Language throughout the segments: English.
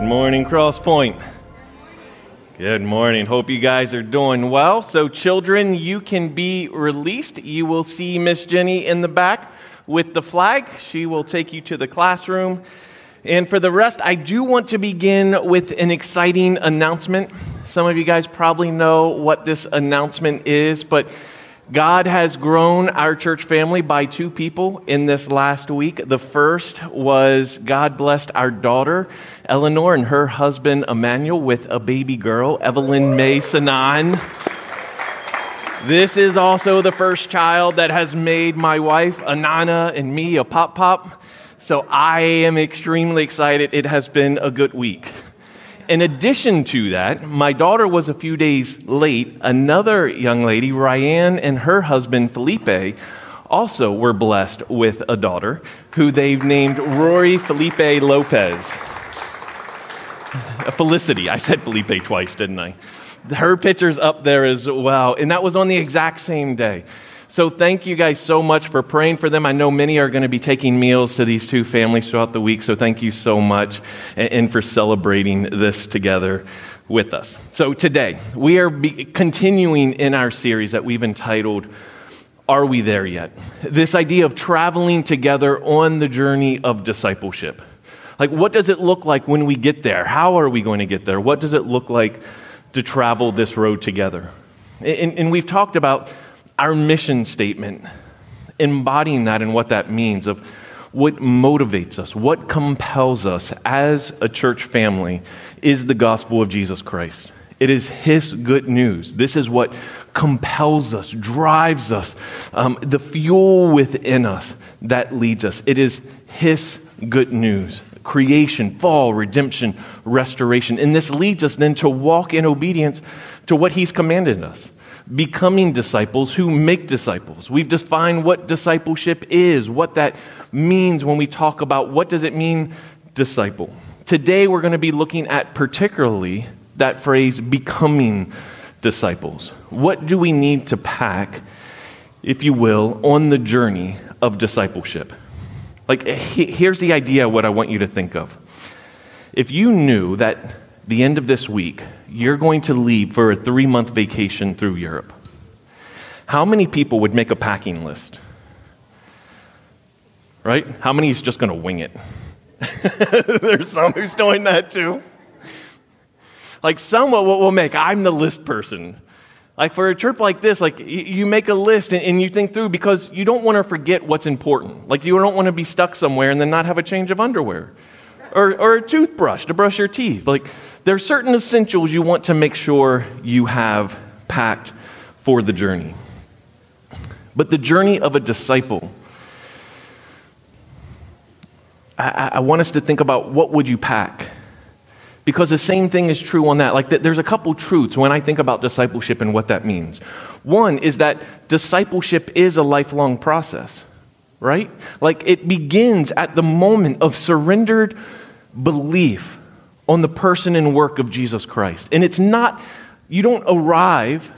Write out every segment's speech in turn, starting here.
Good morning, Crosspoint. Good morning. Hope you guys are doing well. So, children, you can be released. You will see Miss Jenny in the back with the flag. She will take you to the classroom. And for the rest, I do want to begin with an exciting announcement. Some of you guys probably know what this announcement is, but God has grown our church family by two people in this last week. The first was God blessed our daughter, Eleanor, and her husband, Emmanuel, with a baby girl, Evelyn May Sanan. This is also the first child that has made my wife, Anana, and me a pop pop. So I am extremely excited. It has been a good week in addition to that, my daughter was a few days late. Another young lady, Ryan, and her husband, Felipe, also were blessed with a daughter who they've named Rory Felipe Lopez. Felicity. I said Felipe twice, didn't I? Her picture's up there as well. And that was on the exact same day. So thank you guys so much for praying for them. I know many are going to be taking meals to these two families throughout the week. So thank you so much and, and for celebrating this together with us. So today, we are be- continuing in our series that we've entitled, Are We There Yet? This idea of traveling together on the journey of discipleship. Like, what does it look like when we get there? How are we going to get there? What does it look like to travel this road together? And, and we've talked about our mission statement, embodying that and what that means of what motivates us, what compels us as a church family is the gospel of Jesus Christ. It is His good news. This is what compels us, drives us, um, the fuel within us that leads us. It is His good news creation, fall, redemption, restoration. And this leads us then to walk in obedience to what He's commanded us becoming disciples who make disciples. We've defined what discipleship is, what that means when we talk about what does it mean disciple. Today we're going to be looking at particularly that phrase becoming disciples. What do we need to pack, if you will, on the journey of discipleship? Like here's the idea what I want you to think of. If you knew that the end of this week, you're going to leave for a three month vacation through Europe. How many people would make a packing list? Right? How many is just going to wing it? There's some who's doing that too. Like some will, What will make, I'm the list person. Like for a trip like this, like you make a list and you think through because you don't want to forget what's important. Like you don't want to be stuck somewhere and then not have a change of underwear or, or a toothbrush to brush your teeth. Like there are certain essentials you want to make sure you have packed for the journey. But the journey of a disciple, I, I want us to think about what would you pack? Because the same thing is true on that. Like, there's a couple truths when I think about discipleship and what that means. One is that discipleship is a lifelong process, right? Like, it begins at the moment of surrendered belief on the person and work of Jesus Christ. And it's not, you don't arrive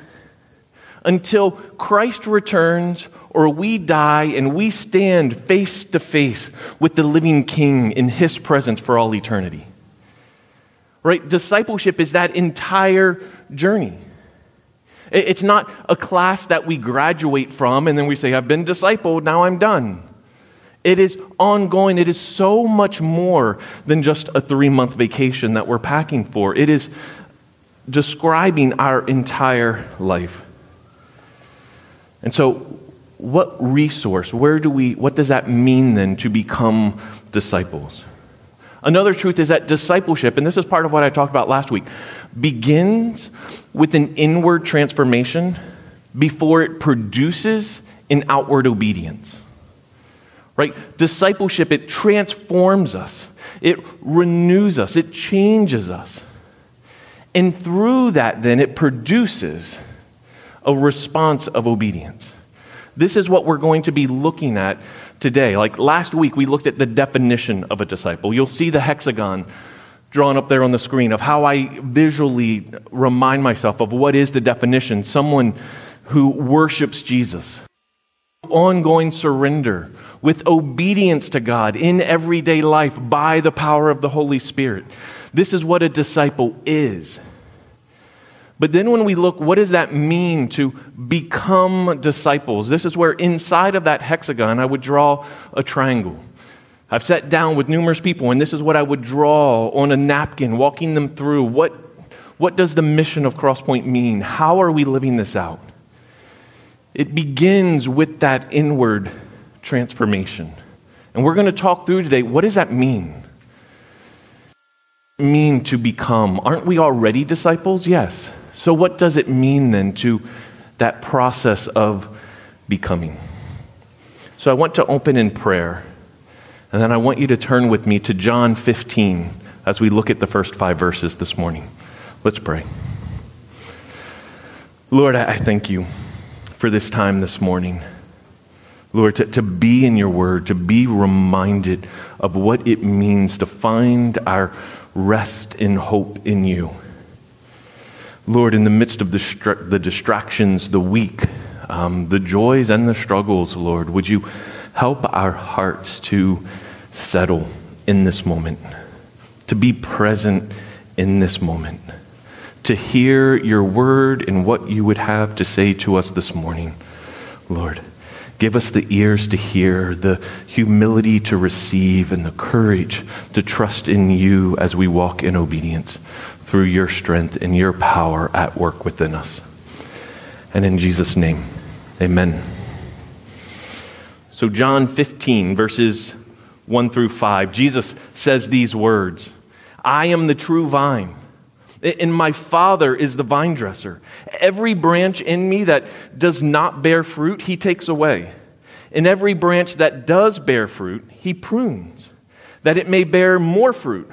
until Christ returns or we die and we stand face to face with the living King in his presence for all eternity. Right? Discipleship is that entire journey. It's not a class that we graduate from and then we say, I've been discipled, now I'm done. It is ongoing. It is so much more than just a three month vacation that we're packing for. It is describing our entire life. And so, what resource, where do we, what does that mean then to become disciples? Another truth is that discipleship, and this is part of what I talked about last week, begins with an inward transformation before it produces an outward obedience right? Discipleship, it transforms us, it renews us, it changes us. And through that, then, it produces a response of obedience. This is what we're going to be looking at today. Like last week, we looked at the definition of a disciple. You'll see the hexagon drawn up there on the screen of how I visually remind myself of what is the definition someone who worships Jesus, ongoing surrender with obedience to God in everyday life by the power of the Holy Spirit. This is what a disciple is. But then when we look, what does that mean to become disciples? This is where inside of that hexagon, I would draw a triangle. I've sat down with numerous people, and this is what I would draw on a napkin, walking them through. What, what does the mission of Crosspoint mean? How are we living this out? It begins with that inward transformation. And we're going to talk through today what does that mean? Mean to become. Aren't we already disciples? Yes. So, what does it mean then to that process of becoming? So, I want to open in prayer, and then I want you to turn with me to John 15 as we look at the first five verses this morning. Let's pray. Lord, I thank you for this time this morning. Lord, to, to be in your word, to be reminded of what it means to find our rest and hope in you. Lord, in the midst of the, the distractions, the weak, um, the joys and the struggles, Lord, would you help our hearts to settle in this moment, to be present in this moment, to hear your word and what you would have to say to us this morning, Lord. Give us the ears to hear, the humility to receive, and the courage to trust in you as we walk in obedience through your strength and your power at work within us. And in Jesus' name, amen. So, John 15, verses 1 through 5, Jesus says these words I am the true vine, and my Father is the vine dresser. Every branch in me that does not bear fruit, he takes away. And every branch that does bear fruit, he prunes, that it may bear more fruit.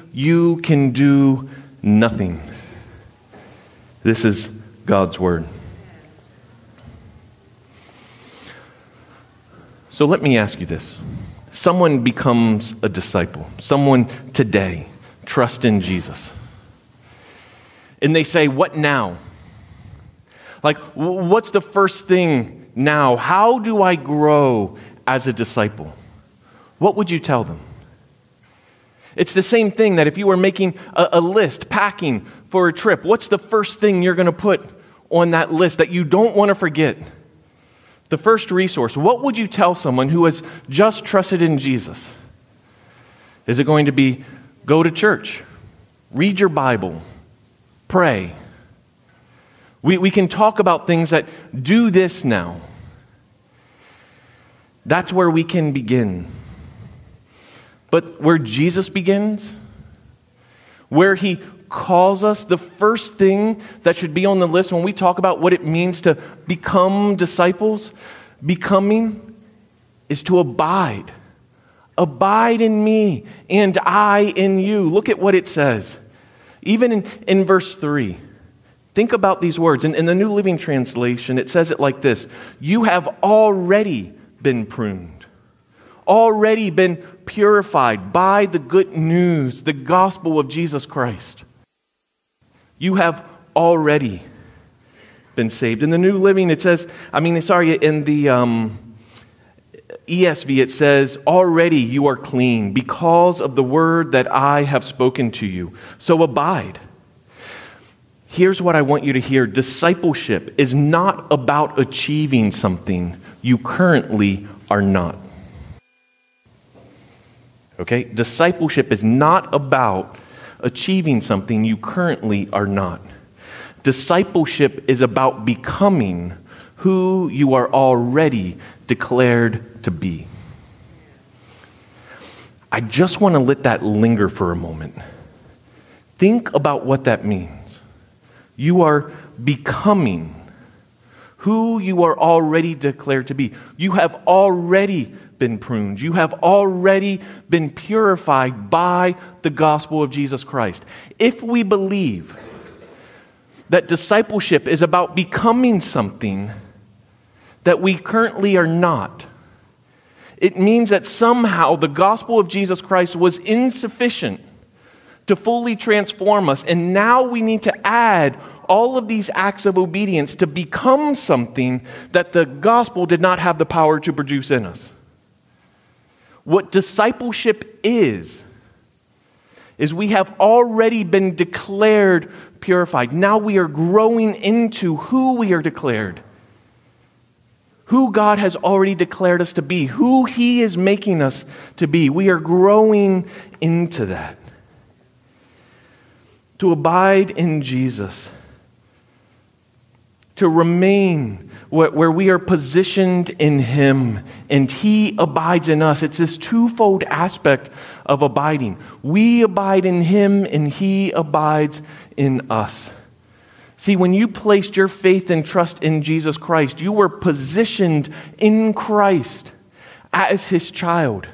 you can do nothing. This is God's word. So let me ask you this. Someone becomes a disciple, someone today trust in Jesus. And they say, What now? Like, what's the first thing now? How do I grow as a disciple? What would you tell them? It's the same thing that if you were making a, a list, packing for a trip, what's the first thing you're going to put on that list that you don't want to forget? The first resource. What would you tell someone who has just trusted in Jesus? Is it going to be go to church, read your Bible, pray? We, we can talk about things that do this now. That's where we can begin. But where Jesus begins, where he calls us, the first thing that should be on the list when we talk about what it means to become disciples, becoming is to abide. Abide in me and I in you. Look at what it says. Even in, in verse 3. Think about these words. In, in the New Living Translation, it says it like this You have already been pruned, already been purified by the good news, the gospel of Jesus Christ. You have already been saved. In the New Living, it says, I mean, sorry, in the um, ESV, it says, Already you are clean because of the word that I have spoken to you. So abide. Here's what I want you to hear discipleship is not about achieving something you currently are not. Okay? Discipleship is not about achieving something you currently are not. Discipleship is about becoming who you are already declared to be. I just want to let that linger for a moment. Think about what that means. You are becoming who you are already declared to be. You have already been pruned. You have already been purified by the gospel of Jesus Christ. If we believe that discipleship is about becoming something that we currently are not, it means that somehow the gospel of Jesus Christ was insufficient to fully transform us, and now we need to add all of these acts of obedience to become something that the gospel did not have the power to produce in us. What discipleship is, is we have already been declared purified. Now we are growing into who we are declared, who God has already declared us to be, who He is making us to be. We are growing into that. To abide in Jesus, to remain where we are positioned in Him and He abides in us. It's this twofold aspect of abiding. We abide in Him and He abides in us. See, when you placed your faith and trust in Jesus Christ, you were positioned in Christ as His child.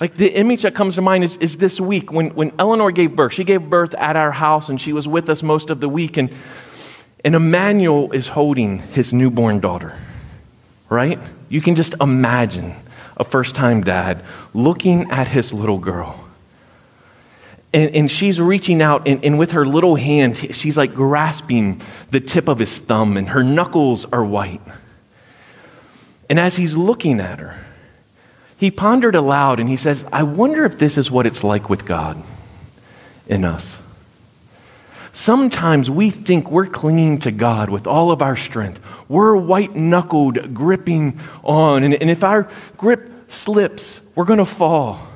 Like the image that comes to mind is, is this week when, when Eleanor gave birth. She gave birth at our house and she was with us most of the week. And and Emmanuel is holding his newborn daughter, right? You can just imagine a first time dad looking at his little girl. And, and she's reaching out, and, and with her little hand, she's like grasping the tip of his thumb, and her knuckles are white. And as he's looking at her, he pondered aloud and he says, I wonder if this is what it's like with God in us. Sometimes we think we're clinging to God with all of our strength. We're white knuckled, gripping on. And, and if our grip slips, we're going to fall.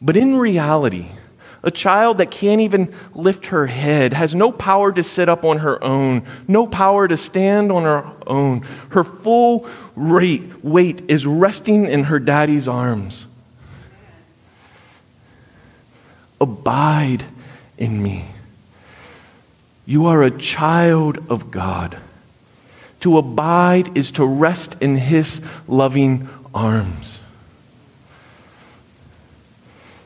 But in reality, a child that can't even lift her head, has no power to sit up on her own, no power to stand on her own. Her full rate, weight is resting in her daddy's arms. Abide in me. You are a child of God. To abide is to rest in His loving arms.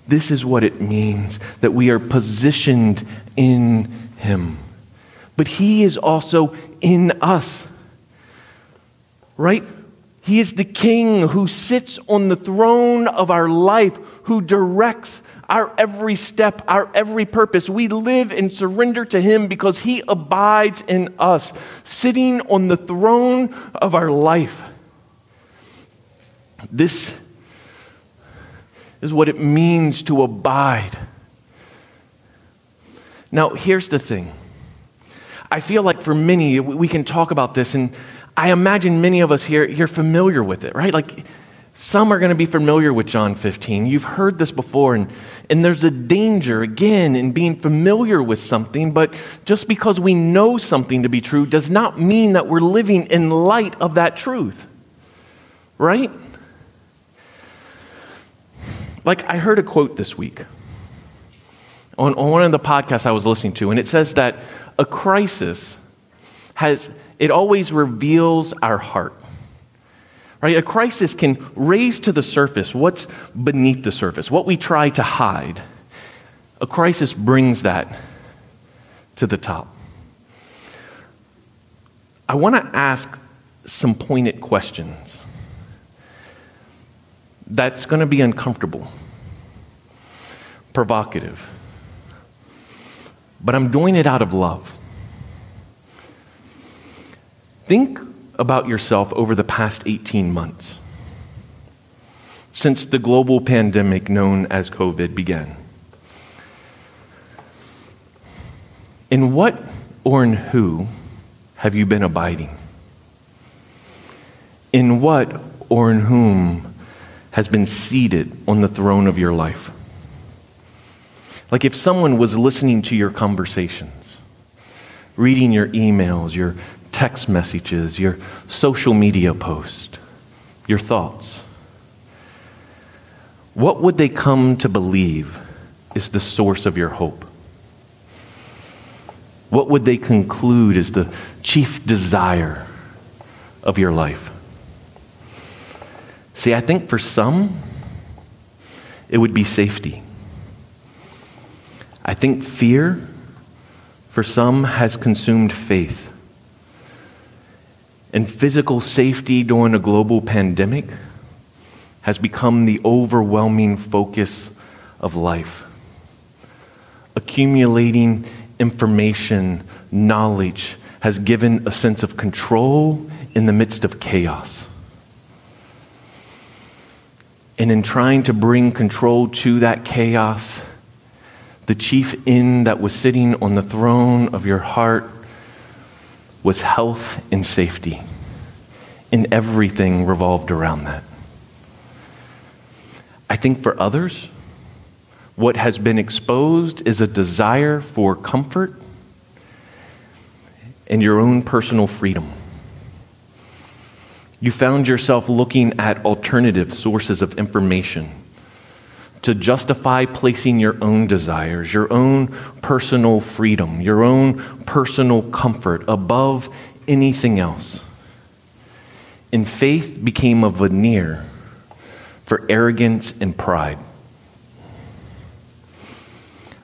This is what it means that we are positioned in Him. But He is also in us. Right? He is the King who sits on the throne of our life, who directs our every step, our every purpose. We live and surrender to Him because He abides in us, sitting on the throne of our life. This is what it means to abide. Now, here's the thing. I feel like for many, we can talk about this, and I imagine many of us here, you're familiar with it, right? Like, some are going to be familiar with John 15. You've heard this before, and, and there's a danger, again, in being familiar with something, but just because we know something to be true does not mean that we're living in light of that truth. Right? Like, I heard a quote this week on, on one of the podcasts I was listening to, and it says that a crisis has, it always reveals our heart. Right? A crisis can raise to the surface what's beneath the surface, what we try to hide. A crisis brings that to the top. I want to ask some pointed questions. That's going to be uncomfortable, provocative, but I'm doing it out of love. Think about yourself over the past 18 months since the global pandemic known as COVID began? In what or in who have you been abiding? In what or in whom has been seated on the throne of your life? Like if someone was listening to your conversations, reading your emails, your text messages, your social media post, your thoughts? What would they come to believe is the source of your hope? What would they conclude is the chief desire of your life? See, I think for some, it would be safety. I think fear, for some, has consumed faith. And physical safety during a global pandemic has become the overwhelming focus of life. Accumulating information, knowledge has given a sense of control in the midst of chaos. And in trying to bring control to that chaos, the chief end that was sitting on the throne of your heart was health and safety. And everything revolved around that. I think for others, what has been exposed is a desire for comfort and your own personal freedom. You found yourself looking at alternative sources of information to justify placing your own desires, your own personal freedom, your own personal comfort above anything else. And faith became a veneer for arrogance and pride.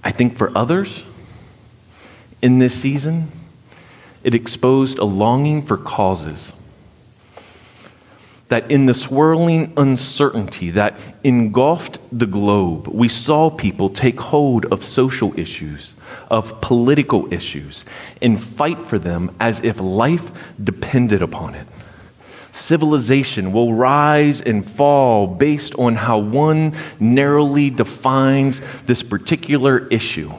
I think for others in this season, it exposed a longing for causes that in the swirling uncertainty that engulfed the globe, we saw people take hold of social issues, of political issues, and fight for them as if life depended upon it. Civilization will rise and fall based on how one narrowly defines this particular issue.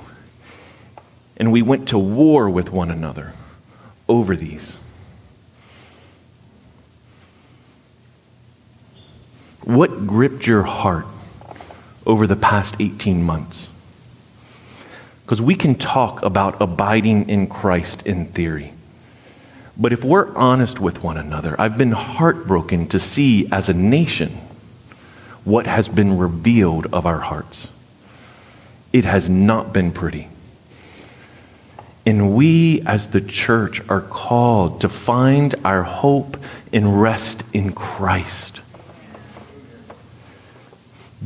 And we went to war with one another over these. What gripped your heart over the past 18 months? Because we can talk about abiding in Christ in theory. But if we're honest with one another, I've been heartbroken to see as a nation what has been revealed of our hearts. It has not been pretty. And we, as the church, are called to find our hope and rest in Christ.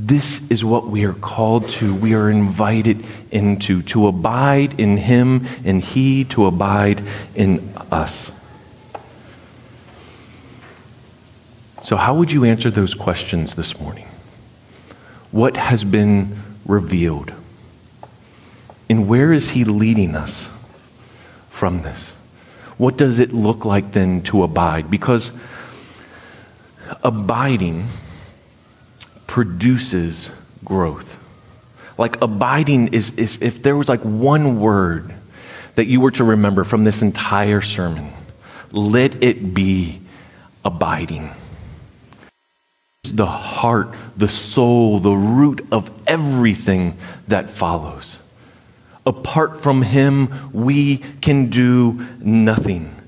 This is what we are called to. We are invited into to abide in Him and He to abide in us. So, how would you answer those questions this morning? What has been revealed? And where is He leading us from this? What does it look like then to abide? Because abiding produces growth. Like abiding is, is if there was like one word that you were to remember from this entire sermon, let it be abiding. The heart, the soul, the root of everything that follows. Apart from Him, we can do nothing.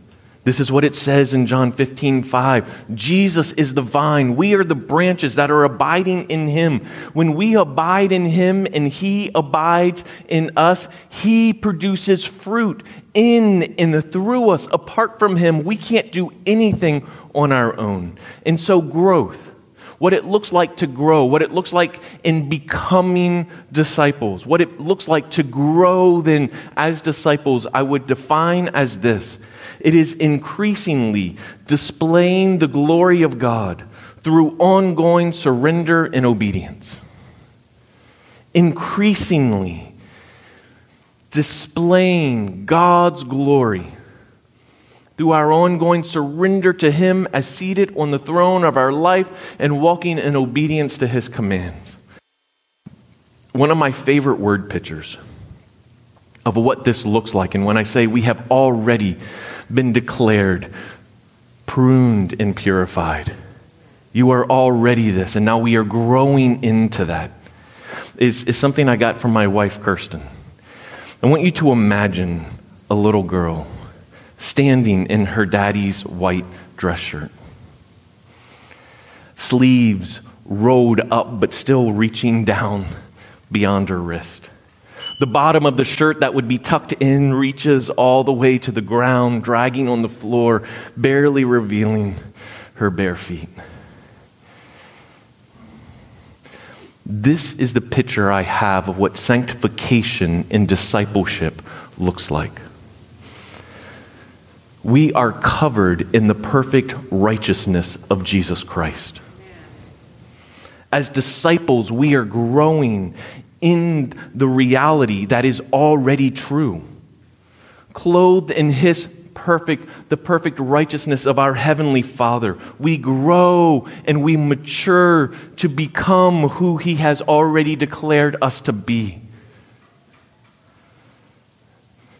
This is what it says in John 15, 5. Jesus is the vine. We are the branches that are abiding in him. When we abide in him and he abides in us, he produces fruit in and through us. Apart from him, we can't do anything on our own. And so, growth, what it looks like to grow, what it looks like in becoming disciples, what it looks like to grow then as disciples, I would define as this it is increasingly displaying the glory of God through ongoing surrender and obedience. Increasingly displaying God's glory through our ongoing surrender to Him as seated on the throne of our life and walking in obedience to His commands. One of my favorite word pictures of what this looks like, and when I say we have already been declared pruned and purified. You are already this, and now we are growing into that. Is, is something I got from my wife, Kirsten. I want you to imagine a little girl standing in her daddy's white dress shirt, sleeves rolled up but still reaching down beyond her wrist The bottom of the shirt that would be tucked in reaches all the way to the ground, dragging on the floor, barely revealing her bare feet. This is the picture I have of what sanctification in discipleship looks like. We are covered in the perfect righteousness of Jesus Christ. As disciples, we are growing in the reality that is already true. Clothed in His perfect, the perfect righteousness of our Heavenly Father, we grow and we mature to become who He has already declared us to be.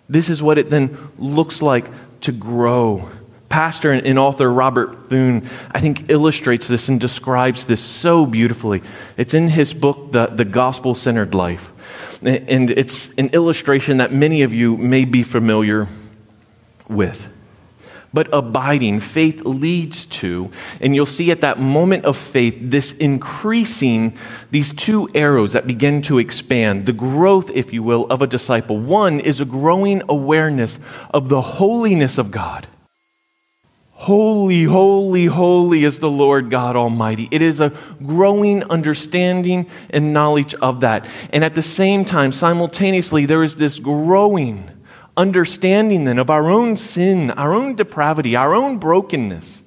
This is what it then looks like to grow. Pastor and author Robert Thune, I think, illustrates this and describes this so beautifully. It's in his book, The, the Gospel Centered Life. And it's an illustration that many of you may be familiar with but abiding. Faith leads to, and you'll see at that moment of faith, this increasing, these two arrows that begin to expand, the growth, if you will, of a disciple. One is a growing awareness of the holiness of God. Holy, holy, holy is the Lord God Almighty. It is a growing understanding and knowledge of that. And at the same time, simultaneously, there is this growing understanding then of our own sin, our own depravity, our own brokenness.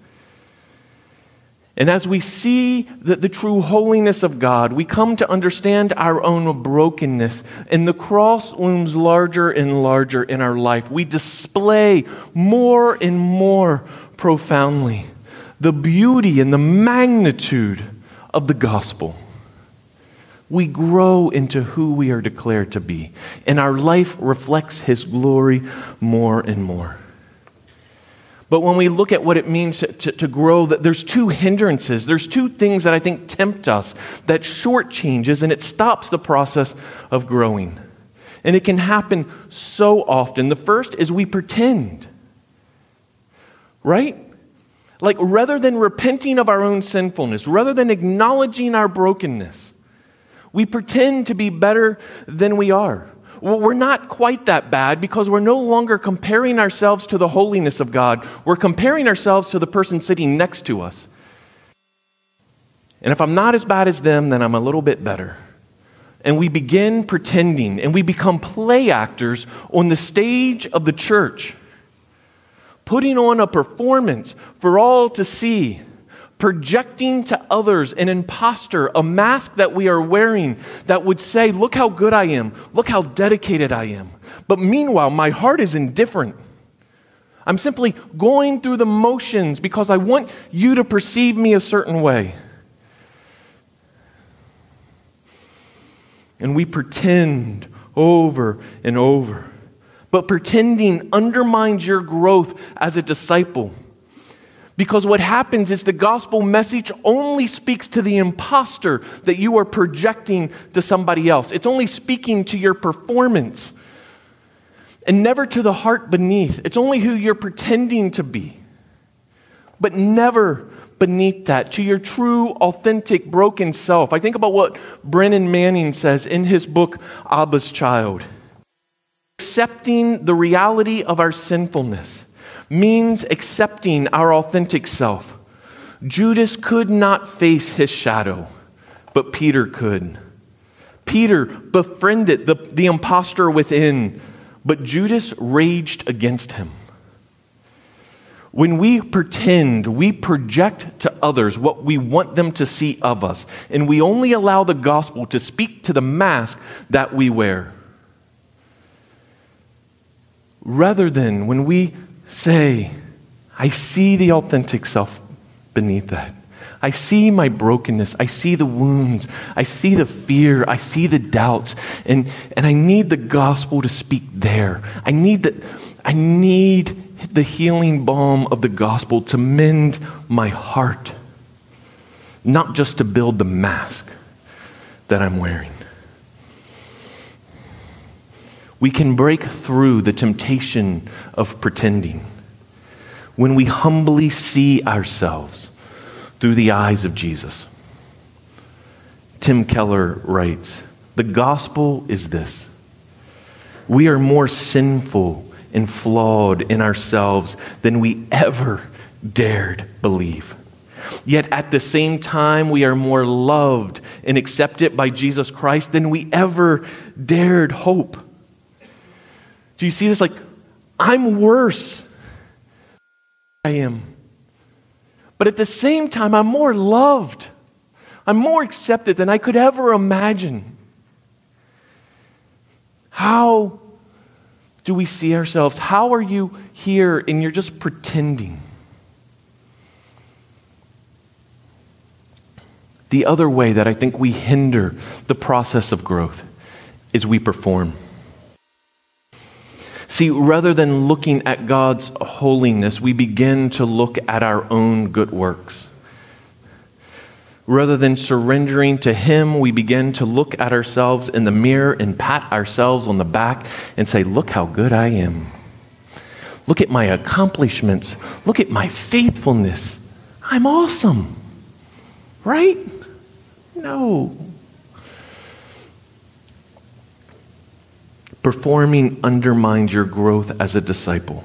And as we see the, the true holiness of God, we come to understand our own brokenness. And the cross looms larger and larger in our life. We display more and more profoundly the beauty and the magnitude of the gospel we grow into who we are declared to be, and our life reflects His glory more and more. But when we look at what it means to, to, to, grow, there's two hindrances. There's two things that I think tempt us that shortchanges and it stops the process of growing. And it can happen so often. The first is we pretend, right? Like rather than repenting of our own sinfulness, rather than acknowledging our brokenness, we pretend to be better than we are. Well, we're not quite that bad because we're no longer comparing ourselves to the holiness of God. We're comparing ourselves to the person sitting next to us. And if I'm not as bad as them, then I'm a little bit better. And we begin pretending and we become play actors on the stage of the church, putting on a performance for all to see projecting to others an impostor, a mask that we are wearing that would say, Look how good I am, look how dedicated I am. But meanwhile, my heart is indifferent. I'm simply going through the motions because I want you to perceive me a certain way. And we pretend over and over. But pretending undermines your growth as a disciple. Because what happens is the gospel message only speaks to the impostor that you are projecting to somebody else. It's only speaking to your performance and never to the heart beneath. It's only who you're pretending to be, but never beneath that, to your true, authentic, broken self. I think about what Brennan Manning says in his book, Abba's Child. Accepting the reality of our sinfulness means accepting our authentic self. Judas could not face his shadow, but Peter could. Peter befriended the, the impostor within, but Judas raged against him. When we pretend, we project to others what we want them to see of us, and we only allow the gospel to speak to the mask that we wear. Rather than when we say, I see the authentic self beneath that. I see my brokenness. I see the wounds. I see the fear. I see the doubts. And, and I need the gospel to speak there. I need, the, I need the healing balm of the gospel to mend my heart, not just to build the mask that I'm wearing. We can break through the temptation of pretending when we humbly see ourselves through the eyes of Jesus. Tim Keller writes The gospel is this we are more sinful and flawed in ourselves than we ever dared believe. Yet at the same time, we are more loved and accepted by Jesus Christ than we ever dared hope. Do you see this? Like, I'm worse. I am. But at the same time, I'm more loved. I'm more accepted than I could ever imagine. How do we see ourselves? How are you here and you're just pretending? The other way that I think we hinder the process of growth is we perform. See, rather than looking at God's holiness, we begin to look at our own good works. Rather than surrendering to Him, we begin to look at ourselves in the mirror and pat ourselves on the back and say, Look how good I am. Look at my accomplishments. Look at my faithfulness. I'm awesome. Right? No. Performing undermines your growth as a disciple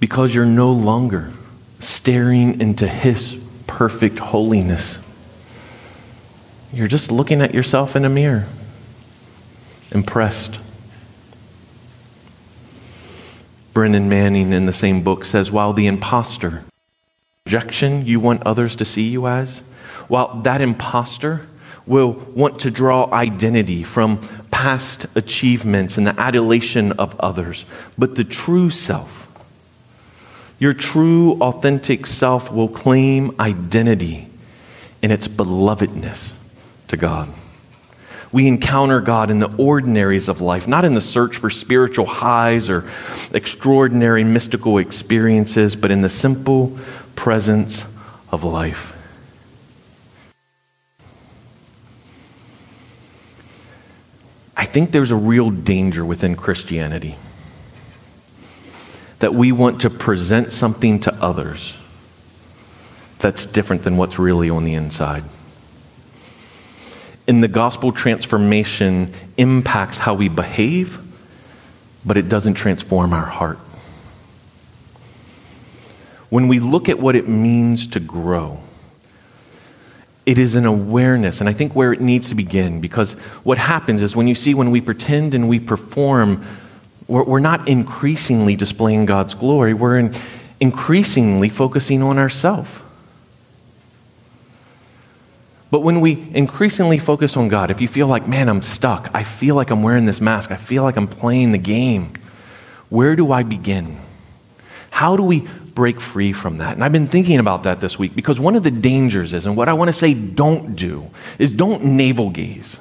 because you're no longer staring into His perfect holiness. You're just looking at yourself in a mirror, impressed. Brennan Manning in the same book says while the impostor, projection you want others to see you as, while that impostor will want to draw identity from past achievements and the adulation of others, but the true self your true, authentic self will claim identity in its belovedness to God. We encounter God in the ordinaries of life, not in the search for spiritual highs or extraordinary mystical experiences, but in the simple presence of life. I think there's a real danger within Christianity that we want to present something to others that's different than what's really on the inside. And the gospel transformation impacts how we behave, but it doesn't transform our heart. When we look at what it means to grow, it is an awareness, and I think where it needs to begin, because what happens is when you see when we pretend and we perform, we're, we're not increasingly displaying God's glory, we're in, increasingly focusing on ourselves. But when we increasingly focus on God, if you feel like, man, I'm stuck, I feel like I'm wearing this mask, I feel like I'm playing the game, where do I begin? How do we break free from that? And I've been thinking about that this week because one of the dangers is, and what I want to say don't do, is don't navel gaze.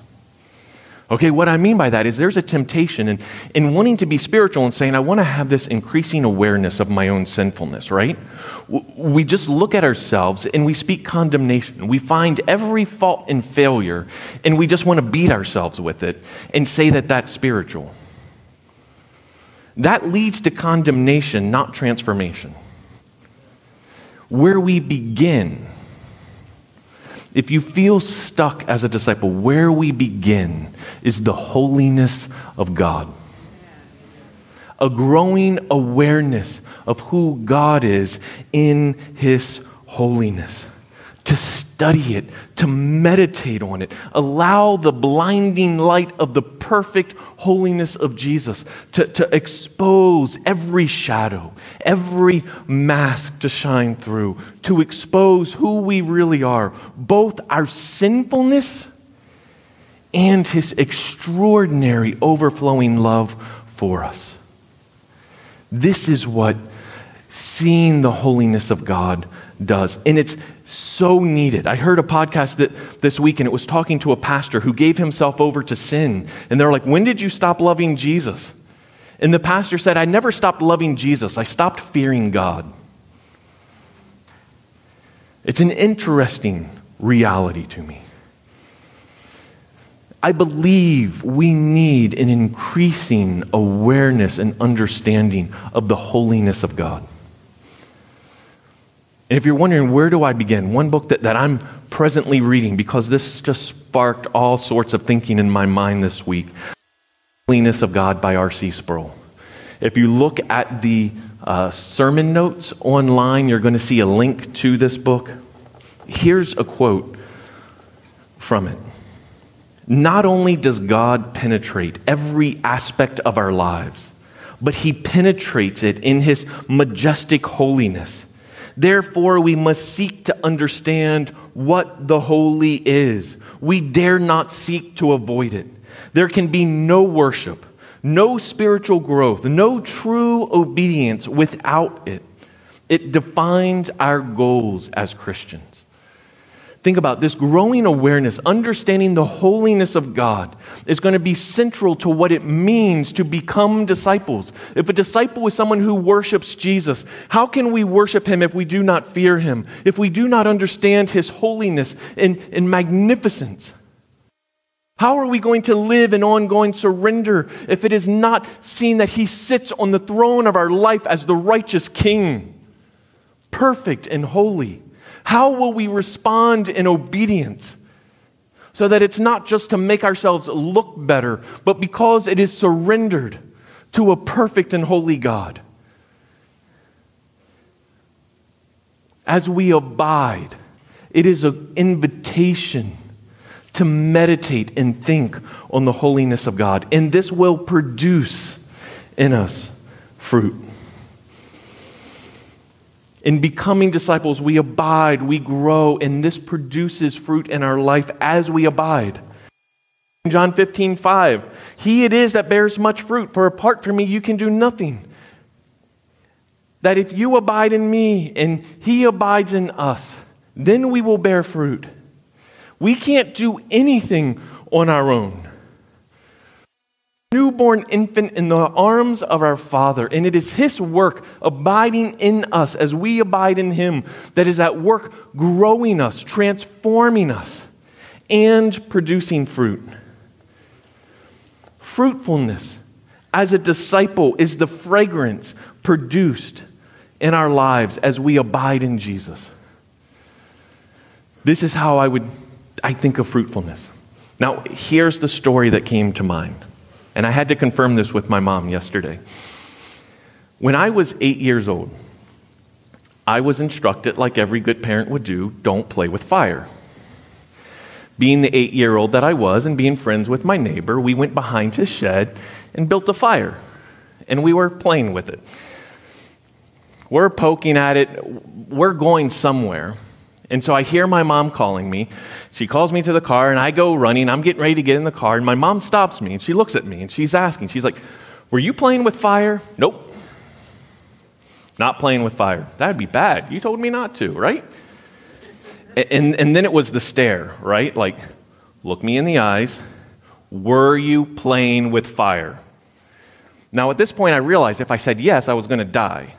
Okay, what I mean by that is there's a temptation in, in wanting to be spiritual and saying, I want to have this increasing awareness of my own sinfulness, right? We just look at ourselves and we speak condemnation. We find every fault and failure and we just want to beat ourselves with it and say that that's spiritual. That leads to condemnation, not transformation. Where we begin if you feel stuck as a disciple, where we begin is the holiness of God. A growing awareness of who God is in His holiness to study it, to meditate on it. Allow the blinding light of the perfect holiness of Jesus to, to expose every shadow, every mask to shine through, to expose who we really are, both our sinfulness and his extraordinary overflowing love for us. This is what seeing the holiness of God does. And it's so needed. I heard a podcast that, this week and it was talking to a pastor who gave himself over to sin. And they're like, When did you stop loving Jesus? And the pastor said, I never stopped loving Jesus, I stopped fearing God. It's an interesting reality to me. I believe we need an increasing awareness and understanding of the holiness of God. And if you're wondering, where do I begin? One book that, that I'm presently reading, because this just sparked all sorts of thinking in my mind this week, Holiness of God by R.C. Sproul. If you look at the uh, sermon notes online, you're going to see a link to this book. Here's a quote from it. Not only does God penetrate every aspect of our lives, but he penetrates it in his majestic holiness. Therefore, we must seek to understand what the holy is. We dare not seek to avoid it. There can be no worship, no spiritual growth, no true obedience without it. It defines our goals as Christians. Think about this growing awareness, understanding the holiness of God is going to be central to what it means to become disciples. If a disciple is someone who worships Jesus, how can we worship him if we do not fear him, if we do not understand his holiness and, and magnificence? How are we going to live in ongoing surrender if it is not seen that he sits on the throne of our life as the righteous king, perfect and holy? How will we respond in obedience? So that it's not just to make ourselves look better, but because it is surrendered to a perfect and holy God. As we abide, it is an invitation to meditate and think on the holiness of God. And this will produce in us fruit. In becoming disciples, we abide, we grow, and this produces fruit in our life as we abide. John 15, 5. He it is that bears much fruit, for apart from me you can do nothing. That if you abide in me and he abides in us, then we will bear fruit. We can't do anything on our own newborn infant in the arms of our Father. And it is His work abiding in us as we abide in Him that is at work growing us, transforming us, and producing fruit. Fruitfulness as a disciple is the fragrance produced in our lives as we abide in Jesus. This is how I would I think of fruitfulness. Now, here's the story that came to mind. And I had to confirm this with my mom yesterday. When I was eight years old, I was instructed, like every good parent would do, don't play with fire. Being the eight year old that I was and being friends with my neighbor, we went behind his shed and built a fire. And we were playing with it. We're poking at it, we're going somewhere. And so I hear my mom calling me. She calls me to the car, and I go running. I'm getting ready to get in the car, and my mom stops me, and she looks at me, and she's asking, she's like, Were you playing with fire? Nope. Not playing with fire. That'd be bad. You told me not to, right? And, and then it was the stare, right? Like, look me in the eyes. Were you playing with fire? Now, at this point, I realized if I said yes, I was going to die.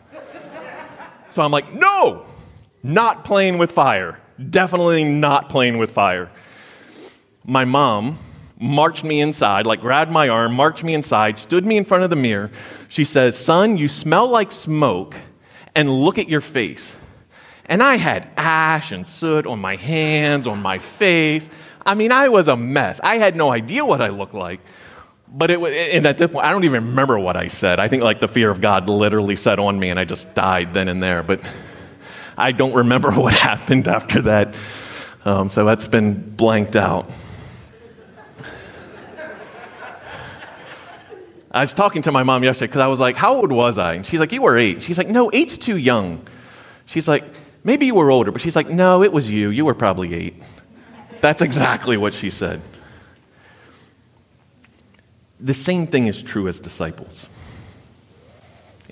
So I'm like, no, not playing with fire. Definitely not playing with fire. My mom marched me inside, like grabbed my arm, marched me inside, stood me in front of the mirror. She says, Son, you smell like smoke, and look at your face. And I had ash and soot on my hands, on my face. I mean, I was a mess. I had no idea what I looked like. But it was, and at this point, I don't even remember what I said. I think like the fear of God literally set on me, and I just died then and there. But I don't remember what happened after that. Um, so that's been blanked out. I was talking to my mom yesterday because I was like, How old was I? And she's like, You were eight. She's like, No, eight's too young. She's like, Maybe you were older. But she's like, No, it was you. You were probably eight. That's exactly what she said. The same thing is true as disciples.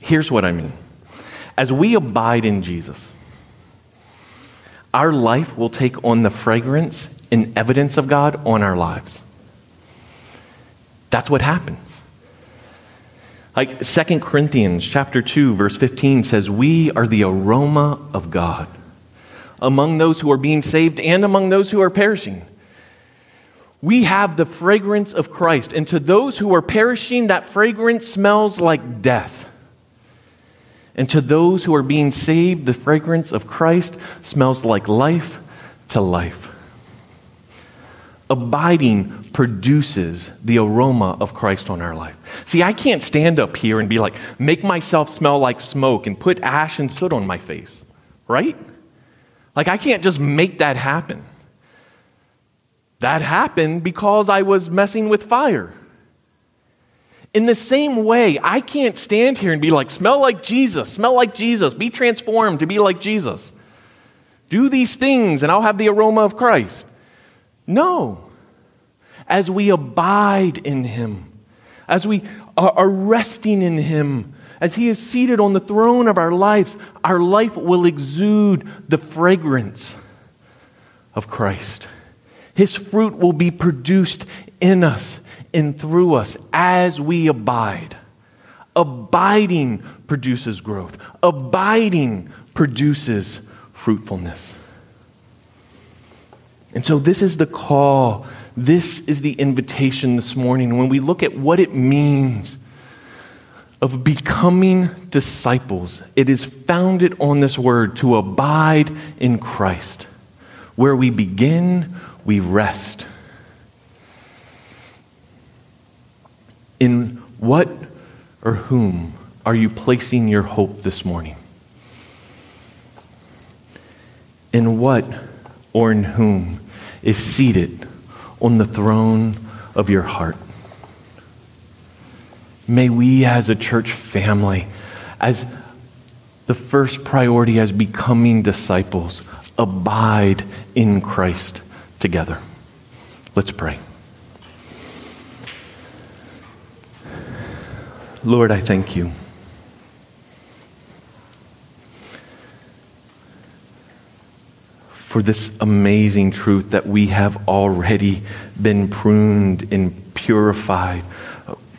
Here's what I mean as we abide in Jesus, our life will take on the fragrance and evidence of God on our lives. That's what happens. Like 2 Corinthians chapter 2 verse 15 says we are the aroma of God among those who are being saved and among those who are perishing. We have the fragrance of Christ and to those who are perishing that fragrance smells like death. And to those who are being saved, the fragrance of Christ smells like life to life. Abiding produces the aroma of Christ on our life. See, I can't stand up here and be like, make myself smell like smoke and put ash and soot on my face, right? Like, I can't just make that happen. That happened because I was messing with fire. In the same way, I can't stand here and be like, smell like Jesus, smell like Jesus, be transformed to be like Jesus. Do these things and I'll have the aroma of Christ. No. As we abide in Him, as we are resting in Him, as He is seated on the throne of our lives, our life will exude the fragrance of Christ. His fruit will be produced in us and through us as we abide. Abiding produces growth, abiding produces fruitfulness. And so, this is the call, this is the invitation this morning when we look at what it means of becoming disciples. It is founded on this word to abide in Christ. Where we begin, we rest. In what or whom are you placing your hope this morning? In what or in whom is seated on the throne of your heart? May we as a church family, as the first priority as becoming disciples, abide in Christ together. Let's pray. Lord, I thank you. For this amazing truth that we have already been pruned and purified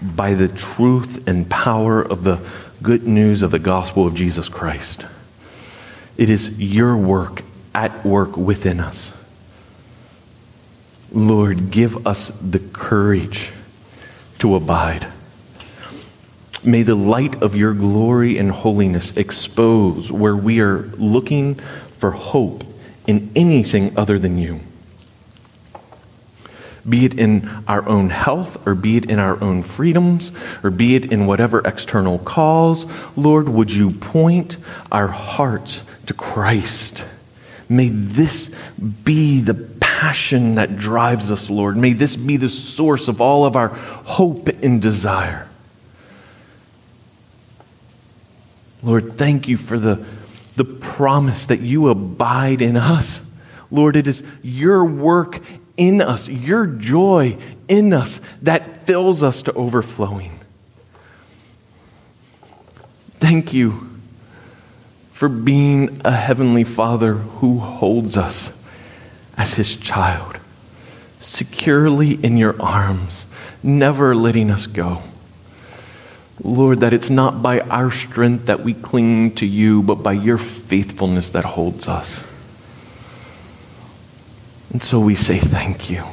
by the truth and power of the good news of the gospel of Jesus Christ. It is your work at work within us. Lord, give us the courage to abide. May the light of your glory and holiness expose where we are looking for hope in anything other than you. Be it in our own health, or be it in our own freedoms, or be it in whatever external cause, Lord, would you point our hearts to Christ? May this be the passion that drives us, Lord. May this be the source of all of our hope and desire. Lord, thank you for the, the promise that you abide in us. Lord, it is your work in us, your joy in us that fills us to overflowing. Thank you for being a heavenly Father who holds us as his child, securely in your arms, never letting us go. Lord, that it's not by our strength that we cling to you, but by your faithfulness that holds us. And so we say thank you.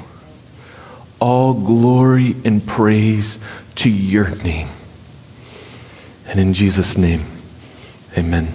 All glory and praise to your name. And in Jesus' name, amen.